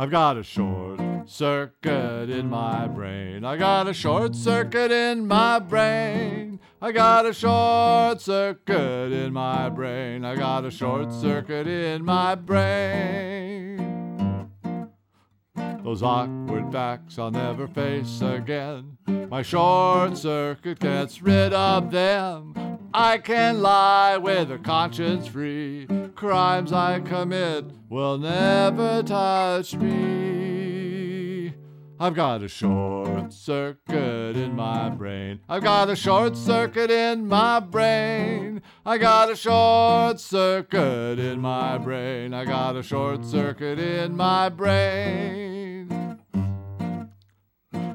I've got a short circuit in my brain. I got a short circuit in my brain. I got a short circuit in my brain. I got a short circuit in my brain. Those awkward facts I'll never face again. My short circuit gets rid of them. I can lie with a conscience free. Crimes I commit will never touch me. I've got a short circuit in my brain. I've got a short circuit in my brain. I got a short circuit in my brain. I got a short circuit in my brain.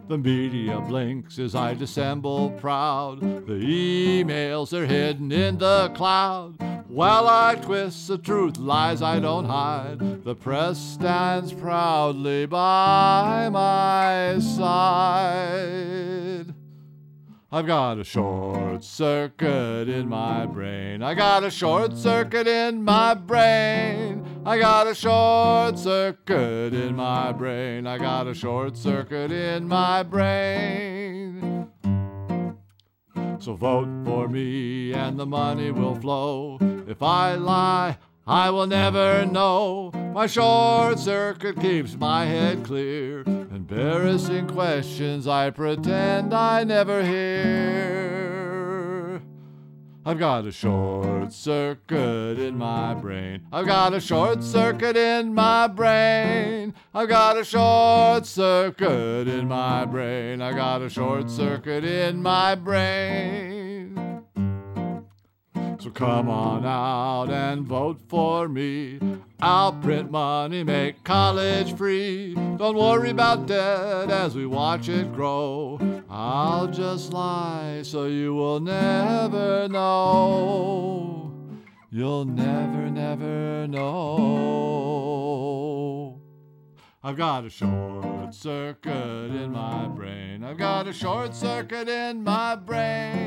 The media blinks as I dissemble proud. The emails are hidden in the cloud. While I twist the truth, lies I don't hide. The press stands proudly by my side. I've got a short circuit in my brain. I got a short circuit in my brain. I got a short circuit in my brain. I got a short circuit in my brain. So vote for me and the money will flow. If I lie, I will never know. My short circuit keeps my head clear. Embarrassing questions I pretend I never hear. I've got a short circuit in my brain. I've got a short circuit in my brain. I've got a short circuit in my brain. I've got a short circuit in my brain. So come on out and vote for me. I'll print money, make college free. Don't worry about debt as we watch it grow. I'll just lie so you will never know. You'll never, never know. I've got a short circuit in my brain. I've got a short circuit in my brain.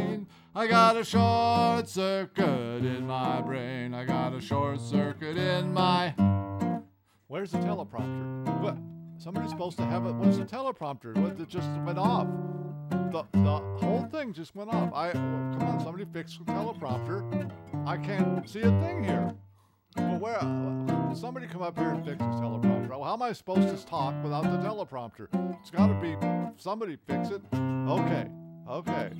I got a short circuit in my brain. I got a short circuit in my. Where's the teleprompter? What? Somebody's supposed to have it. What's the teleprompter? What? It just went off. The the whole thing just went off. I come on, somebody fix the teleprompter. I can't see a thing here. Well, where? Somebody come up here and fix this teleprompter. Well, how am I supposed to talk without the teleprompter? It's got to be somebody fix it. Okay, okay.